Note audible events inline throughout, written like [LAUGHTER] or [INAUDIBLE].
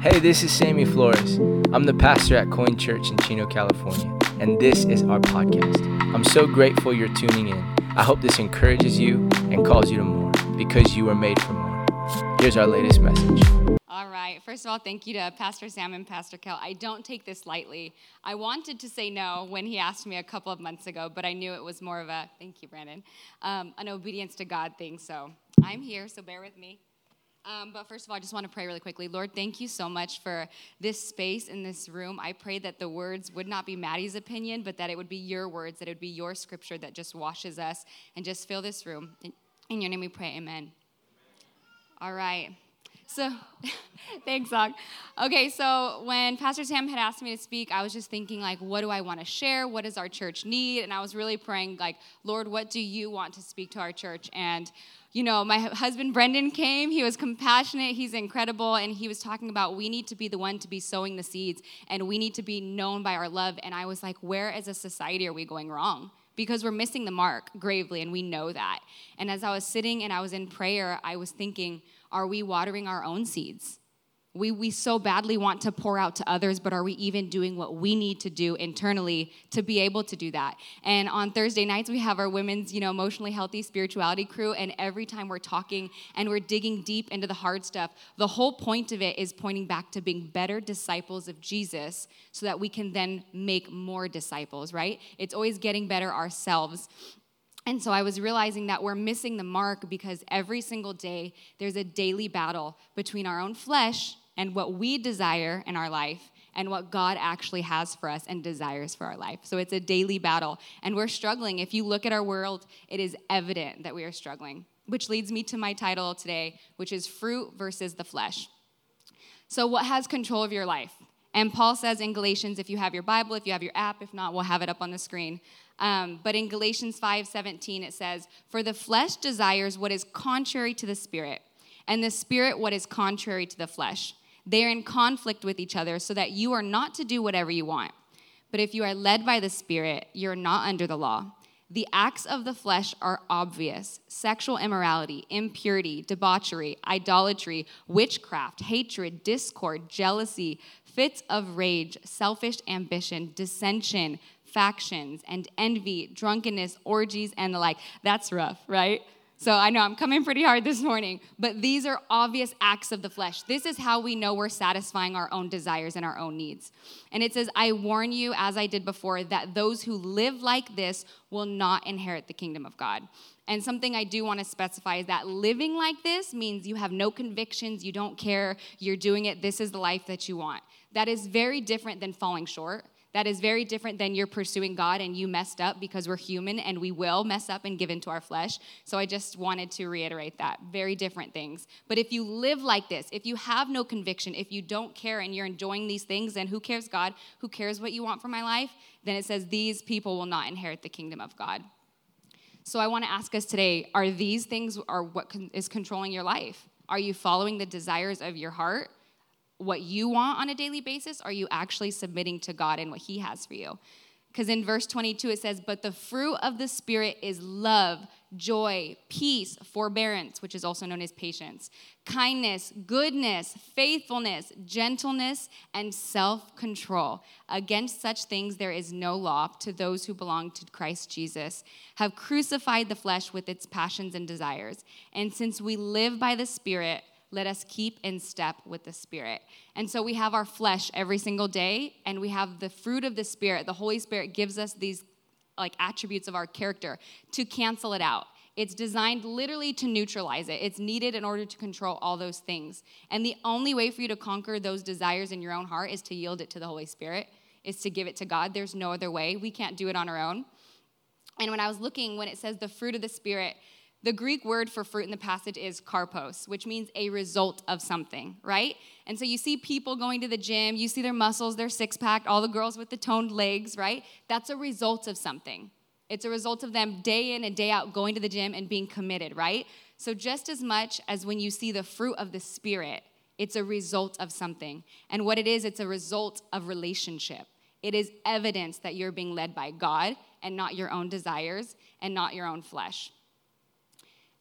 Hey, this is Sammy Flores. I'm the pastor at Coin Church in Chino, California, and this is our podcast. I'm so grateful you're tuning in. I hope this encourages you and calls you to more because you were made for more. Here's our latest message. All right. First of all, thank you to Pastor Sam and Pastor Kel. I don't take this lightly. I wanted to say no when he asked me a couple of months ago, but I knew it was more of a, thank you, Brandon, um, an obedience to God thing. So I'm here, so bear with me. Um, but first of all, I just want to pray really quickly. Lord, thank you so much for this space in this room. I pray that the words would not be Maddie's opinion, but that it would be your words, that it would be your scripture that just washes us and just fill this room. In, your name we pray, amen. All right. So, [LAUGHS] thanks, Zach. Okay, so when Pastor Sam had asked me to speak, I was just thinking, like, what do I want to share? What does our church need? And I was really praying, like, Lord, what do you want to speak to our church? And you know, my husband Brendan came. He was compassionate. He's incredible. And he was talking about we need to be the one to be sowing the seeds and we need to be known by our love. And I was like, where as a society are we going wrong? Because we're missing the mark gravely and we know that. And as I was sitting and I was in prayer, I was thinking, are we watering our own seeds? We, we so badly want to pour out to others, but are we even doing what we need to do internally to be able to do that? And on Thursday nights, we have our women's, you know, emotionally healthy spirituality crew. And every time we're talking and we're digging deep into the hard stuff, the whole point of it is pointing back to being better disciples of Jesus so that we can then make more disciples, right? It's always getting better ourselves. And so I was realizing that we're missing the mark because every single day there's a daily battle between our own flesh and what we desire in our life and what God actually has for us and desires for our life. So it's a daily battle. And we're struggling. If you look at our world, it is evident that we are struggling, which leads me to my title today, which is Fruit versus the Flesh. So, what has control of your life? And Paul says in Galatians, if you have your Bible, if you have your app, if not, we'll have it up on the screen. Um, but in Galatians 5 17, it says, For the flesh desires what is contrary to the spirit, and the spirit what is contrary to the flesh. They're in conflict with each other so that you are not to do whatever you want. But if you are led by the Spirit, you're not under the law. The acts of the flesh are obvious sexual immorality, impurity, debauchery, idolatry, witchcraft, hatred, discord, jealousy, fits of rage, selfish ambition, dissension, factions, and envy, drunkenness, orgies, and the like. That's rough, right? So I know I'm coming pretty hard this morning, but these are obvious acts of the flesh. This is how we know we're satisfying our own desires and our own needs. And it says, I warn you, as I did before, that those who live like this will not inherit the kingdom of God. And something I do want to specify is that living like this means you have no convictions, you don't care, you're doing it, this is the life that you want. That is very different than falling short. That is very different than you're pursuing God and you messed up because we're human and we will mess up and give into our flesh. So I just wanted to reiterate that. Very different things. But if you live like this, if you have no conviction, if you don't care and you're enjoying these things, then who cares, God? Who cares what you want for my life? Then it says, These people will not inherit the kingdom of God. So I want to ask us today are these things are what is controlling your life? Are you following the desires of your heart? What you want on a daily basis? Are you actually submitting to God and what He has for you? Because in verse 22 it says, But the fruit of the Spirit is love, joy, peace, forbearance, which is also known as patience, kindness, goodness, faithfulness, gentleness, and self control. Against such things there is no law to those who belong to Christ Jesus, have crucified the flesh with its passions and desires. And since we live by the Spirit, let us keep in step with the Spirit. And so we have our flesh every single day, and we have the fruit of the Spirit. The Holy Spirit gives us these like attributes of our character to cancel it out. It's designed literally to neutralize it. It's needed in order to control all those things. And the only way for you to conquer those desires in your own heart is to yield it to the Holy Spirit, is to give it to God. There's no other way. We can't do it on our own. And when I was looking, when it says the fruit of the Spirit, the Greek word for fruit in the passage is karpos, which means a result of something, right? And so you see people going to the gym, you see their muscles, their six pack, all the girls with the toned legs, right? That's a result of something. It's a result of them day in and day out going to the gym and being committed, right? So just as much as when you see the fruit of the Spirit, it's a result of something. And what it is, it's a result of relationship. It is evidence that you're being led by God and not your own desires and not your own flesh.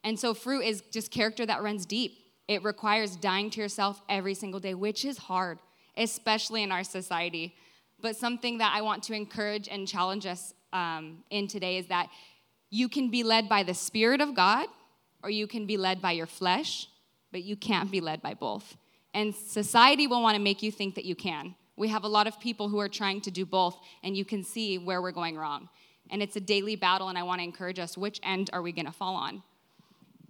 And so fruit is just character that runs deep. It requires dying to yourself every single day, which is hard, especially in our society. But something that I want to encourage and challenge us um, in today is that you can be led by the Spirit of God or you can be led by your flesh, but you can't be led by both. And society will want to make you think that you can. We have a lot of people who are trying to do both, and you can see where we're going wrong. And it's a daily battle, and I want to encourage us which end are we going to fall on?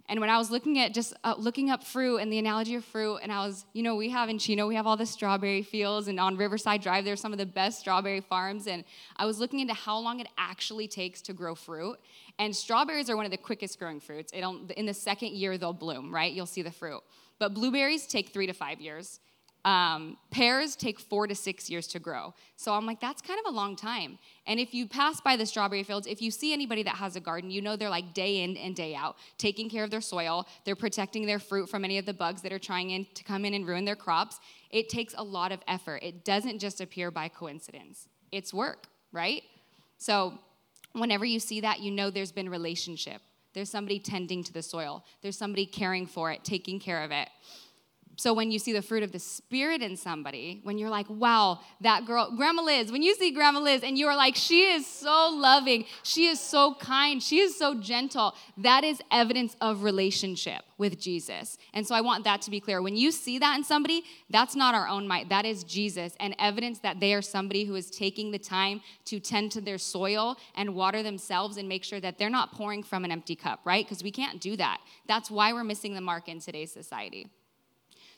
And when I was looking at just uh, looking up fruit and the analogy of fruit, and I was, you know, we have in Chino, we have all the strawberry fields, and on Riverside Drive, there's some of the best strawberry farms. And I was looking into how long it actually takes to grow fruit. And strawberries are one of the quickest growing fruits. in the second year, they'll bloom, right? You'll see the fruit. But blueberries take three to five years. Um, pears take four to six years to grow. So I'm like, that's kind of a long time. And if you pass by the strawberry fields, if you see anybody that has a garden, you know they're like day in and day out, taking care of their soil. They're protecting their fruit from any of the bugs that are trying in, to come in and ruin their crops. It takes a lot of effort. It doesn't just appear by coincidence, it's work, right? So whenever you see that, you know there's been relationship. There's somebody tending to the soil, there's somebody caring for it, taking care of it. So when you see the fruit of the Spirit in somebody, when you're like, wow, that girl, Grandma Liz, when you see Grandma Liz and you are like, she is so loving, she is so kind, she is so gentle, that is evidence of relationship with Jesus. And so I want that to be clear. When you see that in somebody, that's not our own might, that is Jesus, and evidence that they are somebody who is taking the time to tend to their soil and water themselves and make sure that they're not pouring from an empty cup, right? Because we can't do that. That's why we're missing the mark in today's society.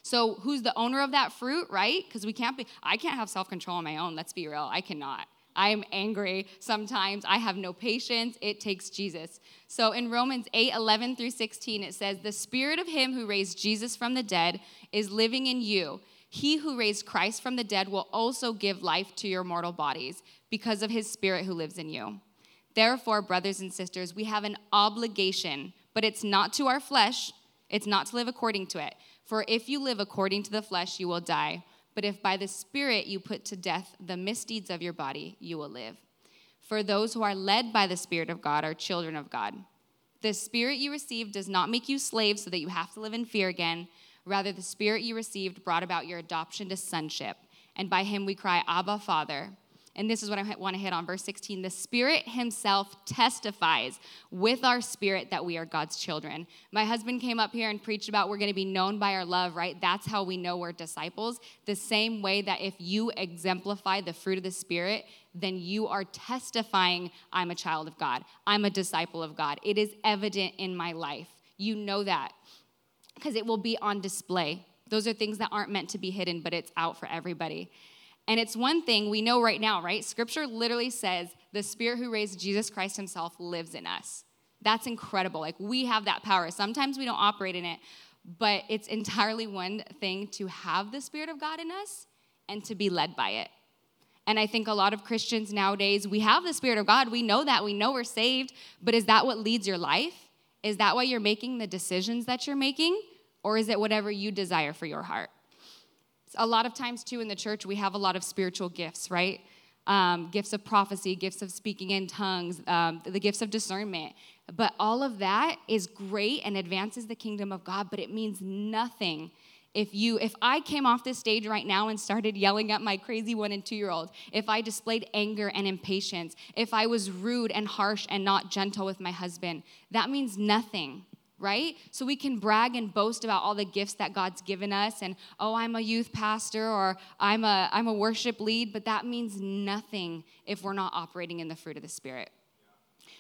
So, who's the owner of that fruit, right? Because we can't be, I can't have self control on my own. Let's be real. I cannot. I am angry sometimes. I have no patience. It takes Jesus. So in Romans 8 11 through 16, it says, The spirit of him who raised Jesus from the dead is living in you. He who raised Christ from the dead will also give life to your mortal bodies because of his spirit who lives in you. Therefore, brothers and sisters, we have an obligation, but it's not to our flesh, it's not to live according to it. For if you live according to the flesh, you will die. But if by the Spirit you put to death the misdeeds of your body, you will live. For those who are led by the Spirit of God are children of God. The Spirit you received does not make you slaves so that you have to live in fear again. Rather, the Spirit you received brought about your adoption to sonship. And by him we cry, Abba, Father. And this is what I want to hit on. Verse 16 The Spirit Himself testifies with our spirit that we are God's children. My husband came up here and preached about we're going to be known by our love, right? That's how we know we're disciples. The same way that if you exemplify the fruit of the Spirit, then you are testifying, I'm a child of God, I'm a disciple of God. It is evident in my life. You know that because it will be on display. Those are things that aren't meant to be hidden, but it's out for everybody. And it's one thing we know right now, right? Scripture literally says the Spirit who raised Jesus Christ himself lives in us. That's incredible. Like we have that power. Sometimes we don't operate in it, but it's entirely one thing to have the Spirit of God in us and to be led by it. And I think a lot of Christians nowadays, we have the Spirit of God. We know that. We know we're saved. But is that what leads your life? Is that why you're making the decisions that you're making? Or is it whatever you desire for your heart? A lot of times, too, in the church, we have a lot of spiritual gifts, right? Um, gifts of prophecy, gifts of speaking in tongues, um, the gifts of discernment. But all of that is great and advances the kingdom of God, but it means nothing if you if i came off this stage right now and started yelling at my crazy one and two year old if i displayed anger and impatience if i was rude and harsh and not gentle with my husband that means nothing right? So we can brag and boast about all the gifts that God's given us and oh, I'm a youth pastor or I'm a I'm a worship lead, but that means nothing if we're not operating in the fruit of the spirit.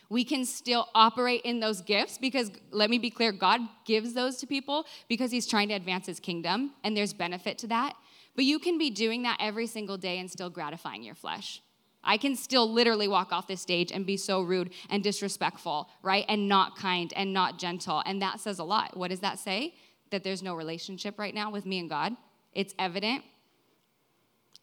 We can still operate in those gifts because let me be clear, God gives those to people because he's trying to advance his kingdom and there's benefit to that. But you can be doing that every single day and still gratifying your flesh. I can still literally walk off this stage and be so rude and disrespectful, right? And not kind and not gentle. And that says a lot. What does that say? That there's no relationship right now with me and God. It's evident.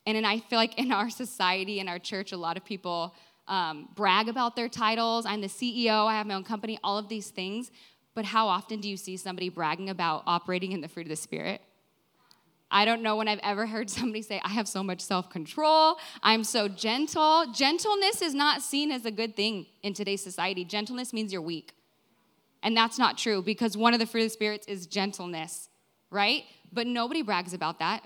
And, and I feel like in our society, in our church, a lot of people um, brag about their titles. I'm the CEO, I have my own company, all of these things. But how often do you see somebody bragging about operating in the fruit of the Spirit? I don't know when I've ever heard [LAUGHS] somebody say, I have so much self control, I'm so gentle. Gentleness is not seen as a good thing in today's society. Gentleness means you're weak. And that's not true because one of the fruit of the spirits is gentleness. right? But nobody brags about that.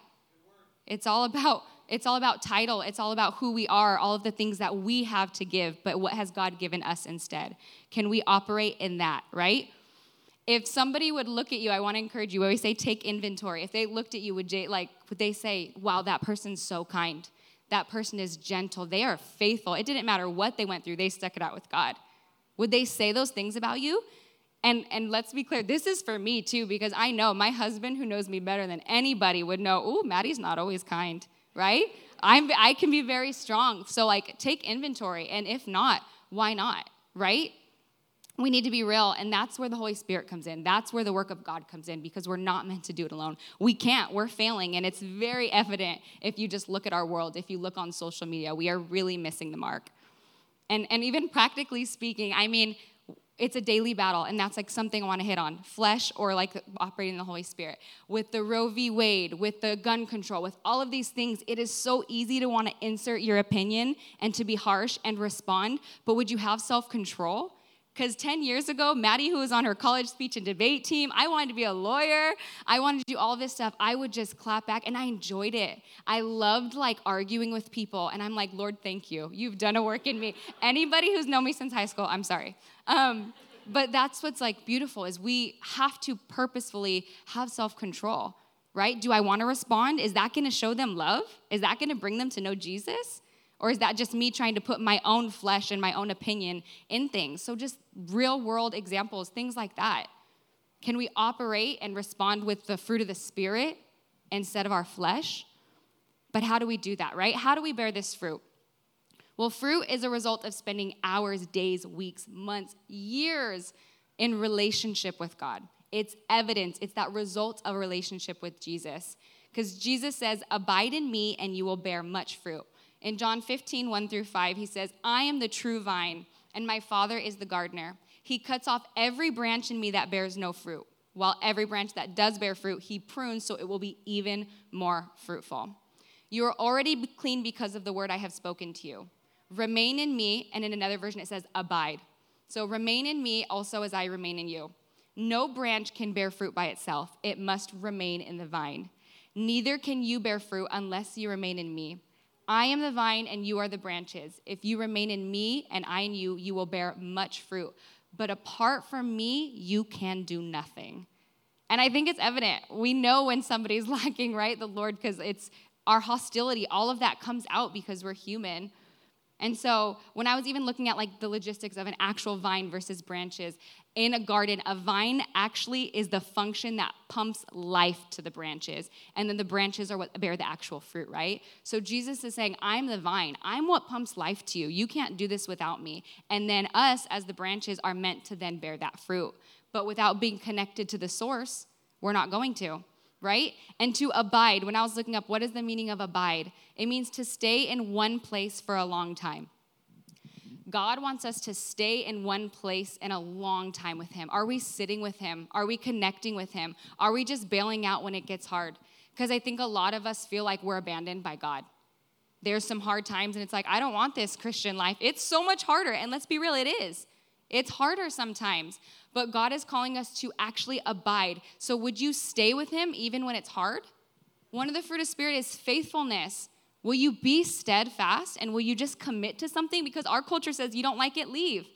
It's all about it's all about title. It's all about who we are, all of the things that we have to give, but what has God given us instead? Can we operate in that, right? If somebody would look at you, I want to encourage you. We always say take inventory. If they looked at you, would they like would they say, "Wow, that person's so kind. That person is gentle. They are faithful. It didn't matter what they went through. They stuck it out with God." Would they say those things about you? And, and let's be clear, this is for me too, because I know my husband, who knows me better than anybody, would know, oh, Maddie's not always kind, right? I'm, I can be very strong. So, like, take inventory. And if not, why not, right? We need to be real, and that's where the Holy Spirit comes in. That's where the work of God comes in because we're not meant to do it alone. We can't, we're failing, and it's very evident if you just look at our world, if you look on social media, we are really missing the mark. And, and even practically speaking, I mean, it's a daily battle, and that's like something I want to hit on flesh or like operating the Holy Spirit. With the Roe v. Wade, with the gun control, with all of these things, it is so easy to want to insert your opinion and to be harsh and respond, but would you have self control? Because 10 years ago, Maddie, who was on her college speech and debate team, I wanted to be a lawyer. I wanted to do all this stuff. I would just clap back and I enjoyed it. I loved like arguing with people. And I'm like, Lord, thank you. You've done a work in me. Anybody who's known me since high school, I'm sorry. Um, but that's what's like beautiful is we have to purposefully have self-control, right? Do I want to respond? Is that going to show them love? Is that going to bring them to know Jesus? Or is that just me trying to put my own flesh and my own opinion in things? So, just real world examples, things like that. Can we operate and respond with the fruit of the Spirit instead of our flesh? But how do we do that, right? How do we bear this fruit? Well, fruit is a result of spending hours, days, weeks, months, years in relationship with God. It's evidence, it's that result of relationship with Jesus. Because Jesus says, Abide in me and you will bear much fruit. In John 15, 1 through 5, he says, I am the true vine, and my Father is the gardener. He cuts off every branch in me that bears no fruit, while every branch that does bear fruit, he prunes so it will be even more fruitful. You are already clean because of the word I have spoken to you. Remain in me, and in another version it says, abide. So remain in me also as I remain in you. No branch can bear fruit by itself, it must remain in the vine. Neither can you bear fruit unless you remain in me. I am the vine and you are the branches. If you remain in me and I in you, you will bear much fruit. But apart from me, you can do nothing. And I think it's evident. We know when somebody's [LAUGHS] lacking, right? The Lord, because it's our hostility, all of that comes out because we're human. And so when I was even looking at like the logistics of an actual vine versus branches in a garden, a vine actually is the function that pumps life to the branches. And then the branches are what bear the actual fruit, right? So Jesus is saying, I'm the vine. I'm what pumps life to you. You can't do this without me. And then us as the branches are meant to then bear that fruit. But without being connected to the source, we're not going to right? And to abide, when I was looking up what is the meaning of abide, it means to stay in one place for a long time. God wants us to stay in one place in a long time with Him. Are we sitting with Him? Are we connecting with Him? Are we just bailing out when it gets hard? Because I think a lot of us feel like we're abandoned by God. There's some hard times, and it's like, I don't want this Christian life. It's so much harder. And let's be real, it is. It's harder sometimes, but God is calling us to actually abide. So, would you stay with Him even when it's hard? One of the fruit of Spirit is faithfulness. Will you be steadfast and will you just commit to something? Because our culture says you don't like it, leave.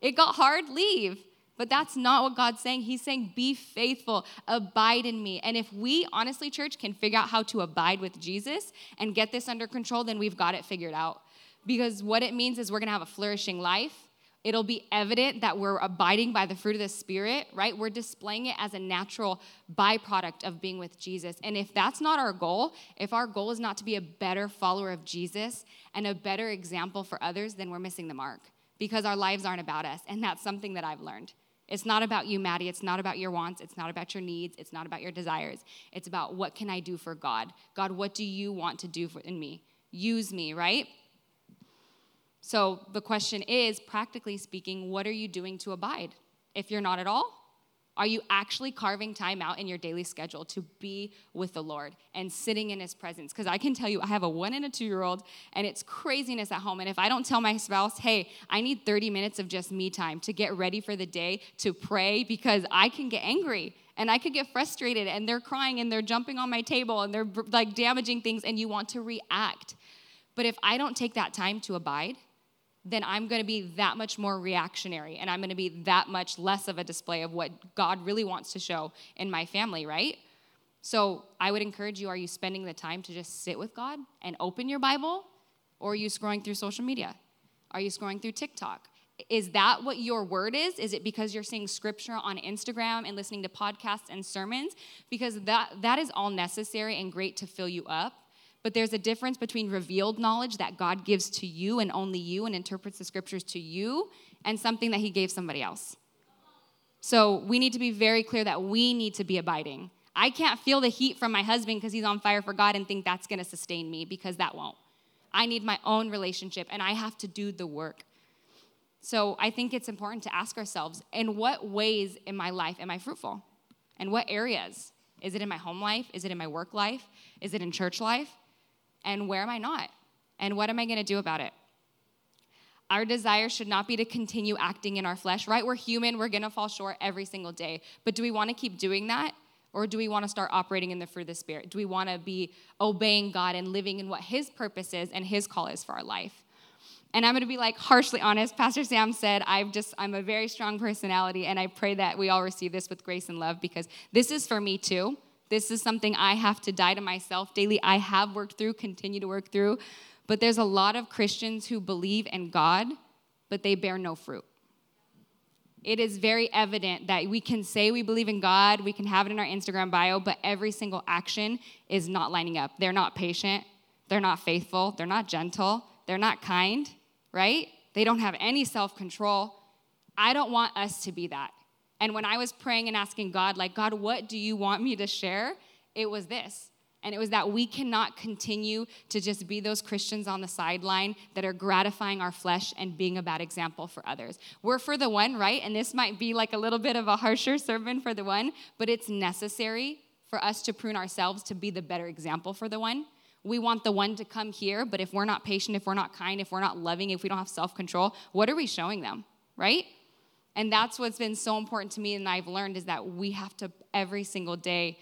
It got hard, leave. But that's not what God's saying. He's saying, be faithful, abide in me. And if we, honestly, church, can figure out how to abide with Jesus and get this under control, then we've got it figured out. Because what it means is we're gonna have a flourishing life It'll be evident that we're abiding by the fruit of the Spirit, right? We're displaying it as a natural byproduct of being with Jesus. And if that's not our goal, if our goal is not to be a better follower of Jesus and a better example for others, then we're missing the mark because our lives aren't about us. And that's something that I've learned. It's not about you, Maddie. It's not about your wants. It's not about your needs. It's not about your desires. It's about what can I do for God? God, what do you want to do for, in me? Use me, right? So the question is, practically speaking, what are you doing to abide? If you're not at all, are you actually carving time out in your daily schedule to be with the Lord and sitting in His presence? Because I can tell you, I have a one and a two year old, and it's craziness at home. And if I don't tell my spouse, hey, I need 30 minutes of just me time to get ready for the day, to pray, because I can get angry And I could get frustrated and they're crying and they're jumping on my table and they're like damaging things and you want to react. But if I don't take that time to abide, then I'm going to be that much more reactionary and I'm going to be that much less of a display of what God really wants to show in my family, right? So I would encourage you are you spending the time to just sit with God and open your Bible? Or are you scrolling through social media? Are you scrolling through TikTok? Is that what your word is? Is it because you're seeing scripture on Instagram and listening to podcasts and sermons? Because that, that is all necessary and great to fill you up. But there's a difference between revealed knowledge that God gives to you and only you and interprets the scriptures to you and something that He gave somebody else. So we need to be very clear that we need to be abiding. I can't feel the heat from my husband because he's on fire for God and think that's going to sustain me because that won't. I need my own relationship and I have to do the work. So I think it's important to ask ourselves in what ways in my life am I fruitful? In what areas? Is it in my home life? Is it in my work life? Is it in church life? And where am I not? And what am I going to do about it? Our desire should not be to continue acting in our flesh, right? We're human, we're gonna fall short every single day. But do we wanna keep doing that? Or do we want to start operating in the fruit of the Spirit? Do we want to be obeying God and living in what His purpose is and His call is for our life? And I'm going to be like harshly honest. Pastor Sam said, I've just, I'm a very strong personality, and I pray that we all receive this with grace and love because this is for me too. This is something I have to die to myself daily. I have worked through, continue to work through. But there's a lot of Christians who believe in God, but they bear no fruit it is very evident that we can say we believe in God, we can have it in our Instagram bio, but every single action is not lining up. They're not patient, they're not faithful, they're not gentle, they're not kind, right? They don't have any self control. I don't want us to be that. And when I was praying and asking God, like, God, what do you want me to share? It was this and it was that we cannot continue to just be those Christians on the sideline that are gratifying our flesh and being a bad example for others. We're for the one, right? And this might be like a little bit of a harsher sermon for the one, but it's necessary for us to prune ourselves to be the better example for the one. We want the one to come here, but if we're not patient, if we're not kind, if we're not loving, if we don't have self control, what are we showing them, right? And that's what's been so important to me and I've learned is that we have to every single day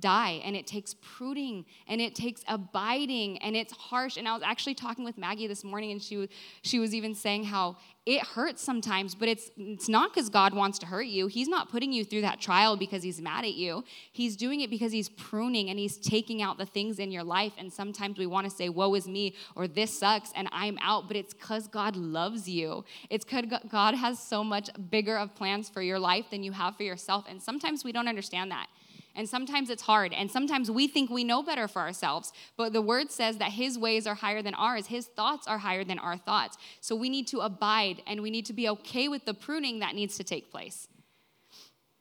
die and it takes pruning and it takes abiding and it's harsh. And i was actually talking with maggie this morning and she, she was even saying how it hurts sometimes but it's, it's not because god wants to hurt you. He's not putting you through that trial because he's mad at you. He's doing it because he's pruning and he's taking out the things in your life. And sometimes we want to say woe is me or this sucks and i'm out but it's because god loves you. It's because god has so much bigger of plans for your life than you have for yourself. And sometimes we don't understand that and sometimes it's hard. And sometimes we think we know better for ourselves. But the word says that his ways are higher than ours, his thoughts are higher than our thoughts. So we need to abide and we need to be okay with the pruning that needs to take place.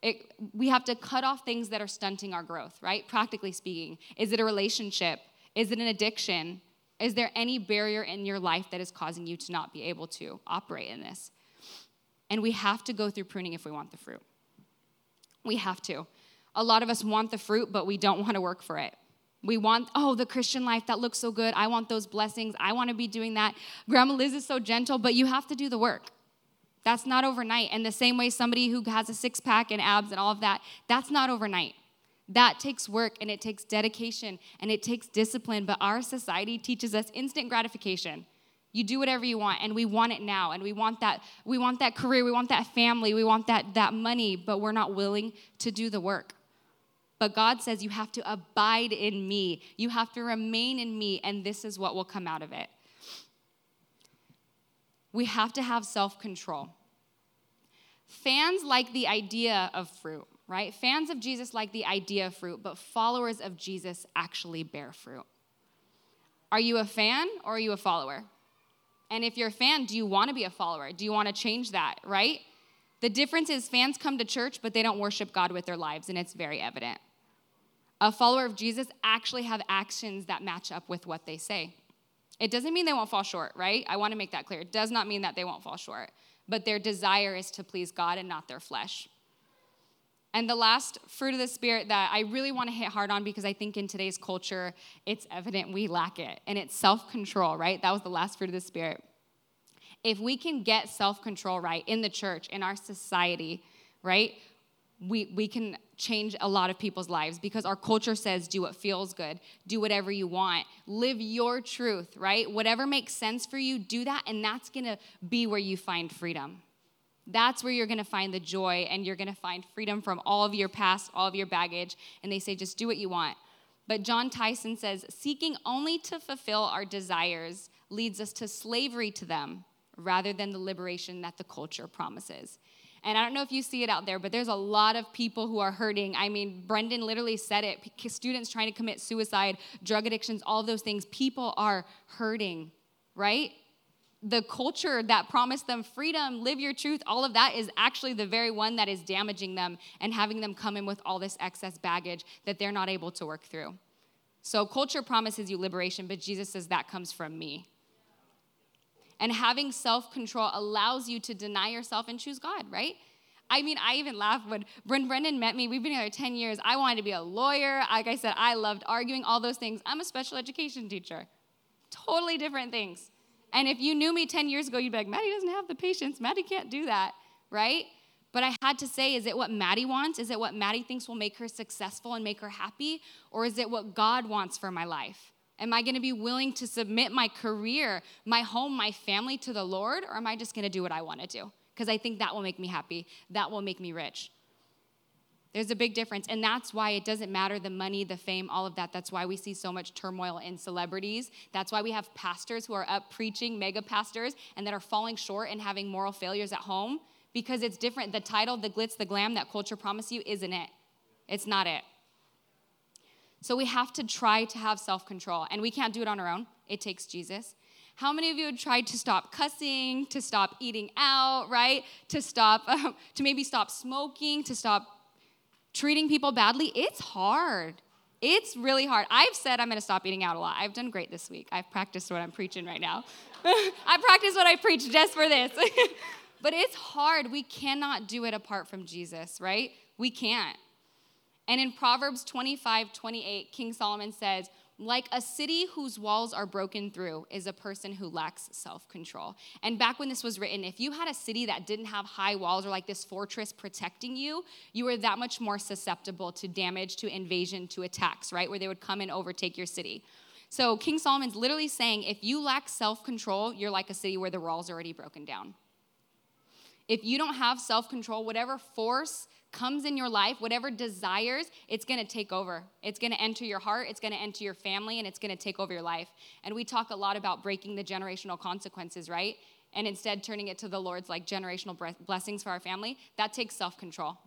It, we have to cut off things that are stunting our growth, right? Practically speaking. Is it a relationship? Is it an addiction? Is there any barrier in your life that is causing you to not be able to operate in this? And we have to go through pruning if we want the fruit. We have to. A lot of us want the fruit, but we don't want to work for it. We want, oh, the Christian life, that looks so good. I want those blessings. I want to be doing that. Grandma Liz is so gentle, but you have to do the work. That's not overnight. And the same way somebody who has a six pack and abs and all of that, that's not overnight. That takes work and it takes dedication and it takes discipline. But our society teaches us instant gratification. You do whatever you want, and we want it now, and we want that, we want that career, we want that family, we want that, that money, but we're not willing to do the work. But God says, You have to abide in me, you have to remain in me, and this is what will come out of it. We have to have self control. Fans like the idea of fruit, right? Fans of Jesus like the idea of fruit, but followers of Jesus actually bear fruit. Are you a fan or are you a follower? And if you're a fan, do you want to be a follower? Do you want to change that, right? The difference is fans come to church, but they don't worship God with their lives, and it's very evident a follower of Jesus actually have actions that match up with what they say. It doesn't mean they won't fall short, right? I want to make that clear. It does not mean that they won't fall short, but their desire is to please God and not their flesh. And the last fruit of the Spirit that I really want to hit hard on because I think in today's culture, it's evident we lack it, and it's self control, right? That was the last fruit of the Spirit. If we can get self control right in the church, in our society, right, we, we can change a lot of people's lives because our culture says do what feels good, do whatever you want, live your truth, right? Whatever makes sense for you, do that, and that's gonna be where you find freedom. That's where you're gonna find the joy and you're gonna find freedom from all of your past, all of your baggage. And they say, just do what you want. But John Tyson says, seeking only to fulfill our desires leads us to slavery to them rather than the liberation that the culture promises. And I don't know if you see it out there, but there's a lot of people who are hurting. I mean, Brendan literally said it students trying to commit suicide, drug addictions, all of those things. People are hurting, right? The culture that promised them freedom, live your truth, all of that is actually the very one that is damaging them and having them come in with all this excess baggage that they're not able to work through. So, culture promises you liberation, but Jesus says that comes from me. And having self control allows you to deny yourself and choose God, right? I mean, I even laugh when Bryn Brendan met me. We've been together 10 years. I wanted to be a lawyer. Like I said, I loved arguing, all those things. I'm a special education teacher. Totally different things. And if you knew me 10 years ago, you'd be like, Maddie doesn't have the patience. Maddie can't do that, right? But I had to say, is it what Maddie wants? Is it what Maddie thinks will make her successful and make her happy? Or is it what God wants for my life? Am I going to be willing to submit my career, my home, my family to the Lord, or am I just going to do what I want to do? Because I think that will make me happy, that will make me rich. There's a big difference. And that's why it doesn't matter the money, the fame, all of that. That's why we see so much turmoil in celebrities. That's why we have pastors who are up preaching, mega pastors, and that are falling short and having moral failures at home because it's different. The title, the glitz, the glam that culture promised you isn't it. It's not it. So we have to try to have self control, and we can't do it on our own. It takes Jesus. How many of you have tried to stop cussing, to stop eating out, right? To stop, um, [LAUGHS] to maybe stop smoking, to stop treating people badly? It's hard. It's really hard. I've said I'm gonna stop eating out a lot. I've done great this week. I've practiced what I'm preaching right now. [LAUGHS] I practiced what I preach just for this. [LAUGHS] but it's hard. We cannot do it apart from Jesus, right? We can't. And in Proverbs 25, 28, King Solomon says, like a city whose walls are broken through is a person who lacks self control. And back when this was written, if you had a city that didn't have high walls or like this fortress protecting you, you were that much more susceptible to damage, to invasion, to attacks, right? Where they would come and overtake your city. So King Solomon's literally saying if you lack self control, you're like a city where the walls are already broken down. If you don't have self control, whatever force comes in your life, whatever desires, it's gonna take over. It's gonna enter your heart, it's gonna enter your family, and it's gonna take over your life. And we talk a lot about breaking the generational consequences, right? And instead turning it to the Lord's like generational blessings for our family. That takes self control.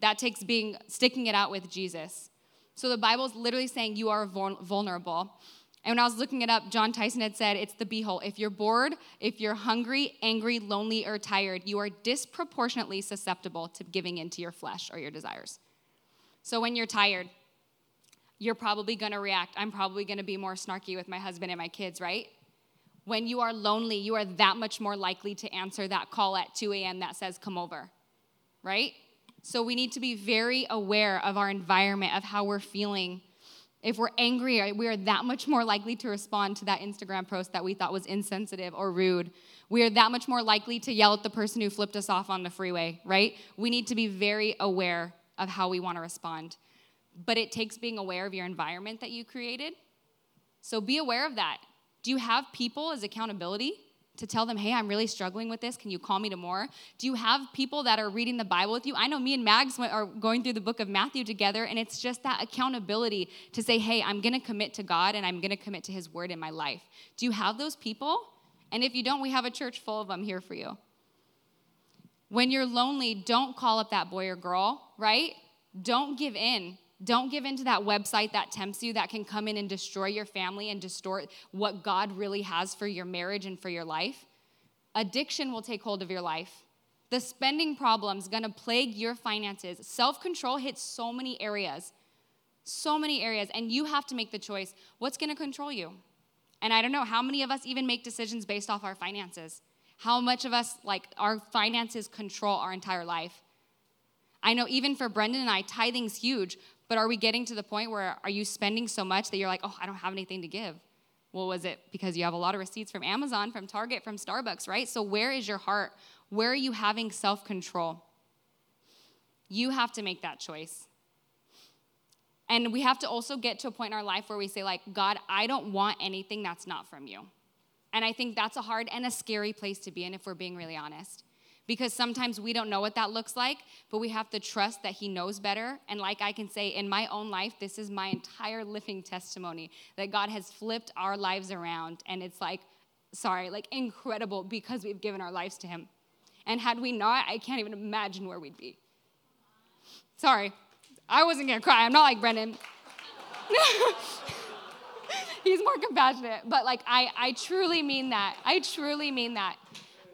That takes being, sticking it out with Jesus. So the Bible's literally saying you are vulnerable. And when I was looking it up, John Tyson had said it's the beehole. If you're bored, if you're hungry, angry, lonely, or tired, you are disproportionately susceptible to giving into your flesh or your desires. So when you're tired, you're probably gonna react. I'm probably gonna be more snarky with my husband and my kids, right? When you are lonely, you are that much more likely to answer that call at 2 a.m. that says, come over, right? So we need to be very aware of our environment, of how we're feeling if we're angry, we are that much more likely to respond to that Instagram post that we thought was insensitive or rude. We are that much more likely to yell at the person who flipped us off on the freeway, right? We need to be very aware of how we want to respond. But it takes being aware of your environment that you created. So be aware of that. Do you have people as accountability? To tell them, hey, I'm really struggling with this. Can you call me to more? Do you have people that are reading the Bible with you? I know me and Mags are going through the book of Matthew together, and it's just that accountability to say, hey, I'm going to commit to God and I'm going to commit to His word in my life. Do you have those people? And if you don't, we have a church full of them here for you. When you're lonely, don't call up that boy or girl, right? Don't give in. Don't give in to that website that tempts you, that can come in and destroy your family and distort what God really has for your marriage and for your life. Addiction will take hold of your life. The spending problem is gonna plague your finances. Self control hits so many areas, so many areas, and you have to make the choice what's gonna control you? And I don't know how many of us even make decisions based off our finances. How much of us, like, our finances control our entire life? I know even for Brendan and I, tithing's huge, but are we getting to the point where are you spending so much that you're like, oh, I don't have anything to give? Well, was it because you have a lot of receipts from Amazon, from Target, from Starbucks, right? So where is your heart? Where are you having self control? You have to make that choice. And we have to also get to a point in our life where we say, like, God, I don't want anything that's not from you. And I think that's a hard and a scary place to be in if we're being really honest. Because sometimes we don't know what that looks like, but we have to trust that He knows better. And like I can say in my own life, this is my entire living testimony that God has flipped our lives around. And it's like, sorry, like incredible because we've given our lives to Him. And had we not, I can't even imagine where we'd be. Sorry, I wasn't gonna cry. I'm not like Brendan. [LAUGHS] He's more compassionate. But like I, I truly mean that. I truly mean that.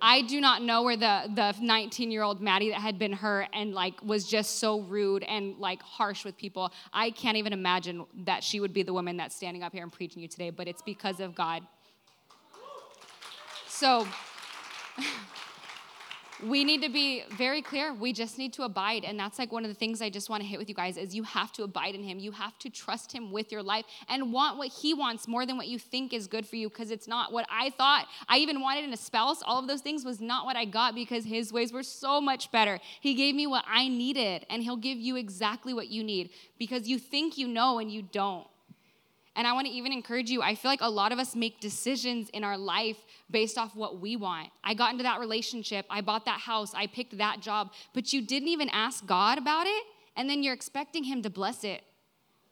I do not know where the the 19 year old Maddie that had been hurt and like was just so rude and like harsh with people. I can't even imagine that she would be the woman that's standing up here and preaching you today. But it's because of God. So [LAUGHS] we need to be very clear. We just need to abide. And that's like one of the things i just want to hit with you guys is you have to abide in him. You have to trust him with your life and want what he wants more than what you think is good for you because it's not what i thought. I even wanted in a spouse all of those things was not what i got because his ways were so much better. He gave me what i needed and he'll give you exactly what you need because you think you know and you don't and I want to even encourage you. I feel like a lot of us make decisions in our life based off what we want. I got into that relationship, I bought that house, I picked that job, but you didn't even ask God about it, and then you're expecting Him to bless it.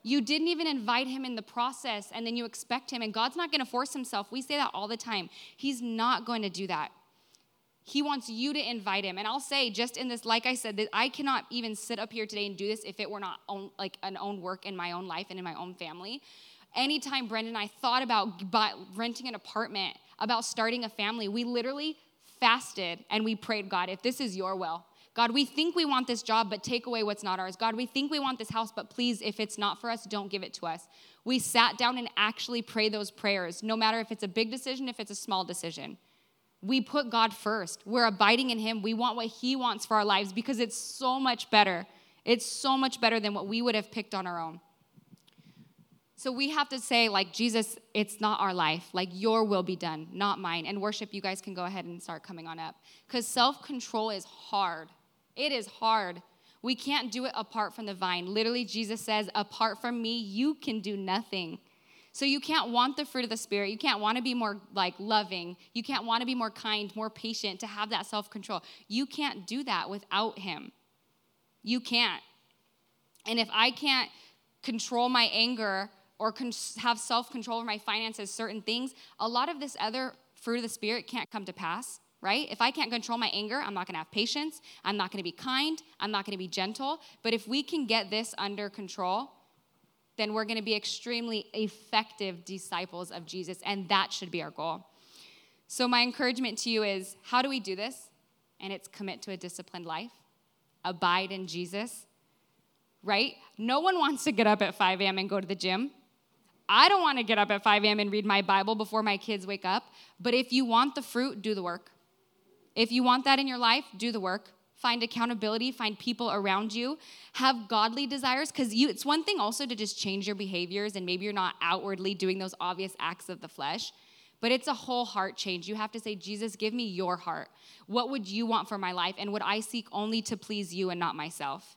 You didn't even invite Him in the process, and then you expect Him, and God's not going to force Himself. We say that all the time. He's not going to do that. He wants you to invite him. And I'll say, just in this, like I said, that I cannot even sit up here today and do this if it were not own, like an own work in my own life and in my own family anytime Brendan and I thought about renting an apartment, about starting a family, we literally fasted and we prayed, God, if this is your will, God, we think we want this job, but take away what's not ours. God, we think we want this house, but please, if it's not for us, don't give it to us. We sat down and actually prayed those prayers, no matter if it's a big decision, if it's a small decision. We put God first. We're abiding in Him. We want what He wants for our lives because it's so much better. It's so much better than what we would have picked on our own. So we have to say, like, Jesus, it's not our life. Like, your will be done, not mine. And worship, you guys can go ahead and start coming on up. Because self control is hard. It is hard. We can't do it apart from the vine. Literally, Jesus says, apart from me, you can do nothing. So you can't want the fruit of the spirit. You can't want to be more like loving. You can't want to be more kind, more patient, to have that self-control. You can't do that without him. You can't. And if I can't control my anger or con- have self control over my finances, certain things, a lot of this other fruit of the Spirit can't come to pass, right? If I can't control my anger, I'm not gonna have patience, I'm not gonna be kind, I'm not gonna be gentle. But if we can get this under control, then we're gonna be extremely effective disciples of Jesus, and that should be our goal. So, my encouragement to you is how do we do this? And it's commit to a disciplined life, abide in Jesus, right? No one [LAUGHS] wants to get up at 5 a.m. and go to the gym. I don't want to get up at 5 a.m. and read my Bible before my kids wake up. But if you want the fruit, do the work. If you want that in your life, do the work. Find accountability, find people around you, have godly desires. Because you it's one thing also to just change your behaviors and maybe you're not outwardly doing those obvious acts of the flesh. But it's a whole heart change. You have to say, Jesus, give me your heart. What would you want for my life? And would I seek only to please you and not myself?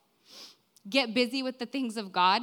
Get busy with the things of God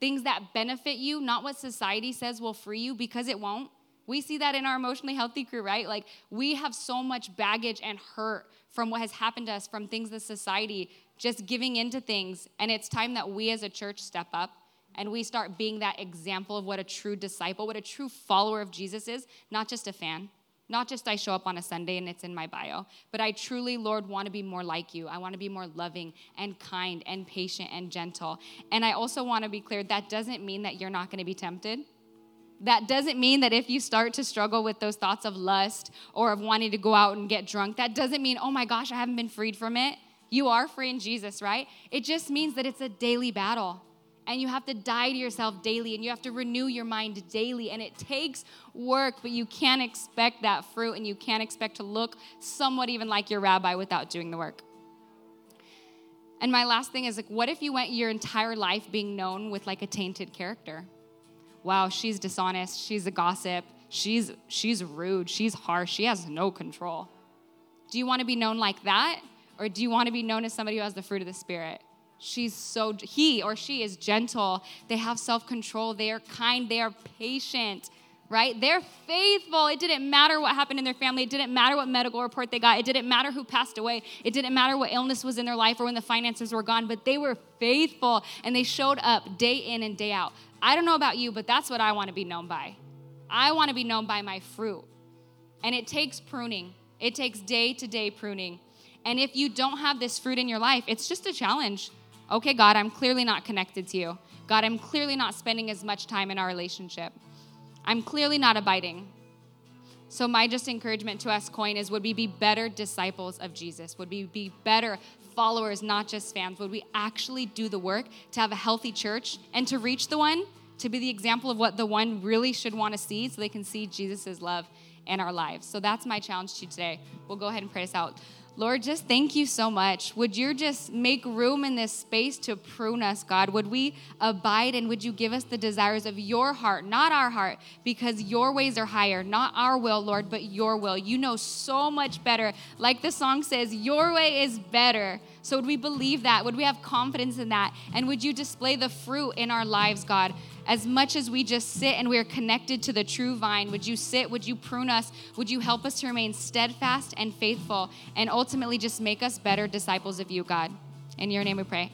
things that benefit you, not what society says will free you, because it won't. We see that in our emotionally healthy crew, right? Like we have so much baggage and hurt from what has happened to us, from things that society just giving into things. And it's time that we as a church step up and we start being that example of what a true disciple, what a true follower of Jesus is, not just a fan. Not just I show up on a Sunday and it's in my bio, but I truly, Lord, want to be more like you. I want to be more loving and kind and patient and gentle. And I also want to be clear that doesn't mean that you're not going to be tempted. That doesn't mean that if you start to struggle with those thoughts of lust or of wanting to go out and get drunk, that doesn't mean, oh my gosh, I haven't been freed from it. You are free in Jesus, right? It just means that it's a daily battle and you have to die to yourself daily and you have to renew your mind daily. And it takes work but you can't expect that fruit and you can't expect to look somewhat even like your rabbi without doing the work. And my last thing is like what if you went your entire life being known with like a tainted character? Wow she's dishonest she's a gossip she's she's rude she's harsh she has no control. Do you want to be known like that or do you want to be known as somebody who has the fruit of the spirit She's so, he or she is gentle. They have self control. They are kind. They are patient, right? They're faithful. It didn't matter what happened in their family. It didn't matter what medical report they got. It didn't matter who passed away. It didn't matter what illness was in their life or when the finances were gone, but they were faithful and they showed up day in and day out. I don't know about you, but that's what I want to be known by. I want to be known by my fruit. And it takes pruning, it takes day to day pruning. And if you don't have this fruit in your life, it's just a challenge. Okay, God, I'm clearly not connected to you. God, I'm clearly not spending as much time in our relationship. I'm clearly not abiding. So, my just encouragement to us, Coin, is would we be better disciples of Jesus? Would we be better followers, not just fans? Would we actually do the work to have a healthy church and to reach the one, to be the example of what the one really should want to see so they can see Jesus' love in our lives? So, that's my challenge to you today. We'll go ahead and pray this out. Lord, just thank you so much. Would you just make room in this space to prune us, God? Would we abide and would you give us the desires of your heart, not our heart, because your ways are higher, not our will, Lord, but your will. You know so much better. Like the song says, your way is better. So would we believe that? Would we have confidence in that? And would you display the fruit in our lives, God? As much as we just sit and we are connected to the true vine, would you sit? Would you prune us? Would you help us to remain steadfast and faithful and ultimately just make us better disciples of you, God? In your name we pray.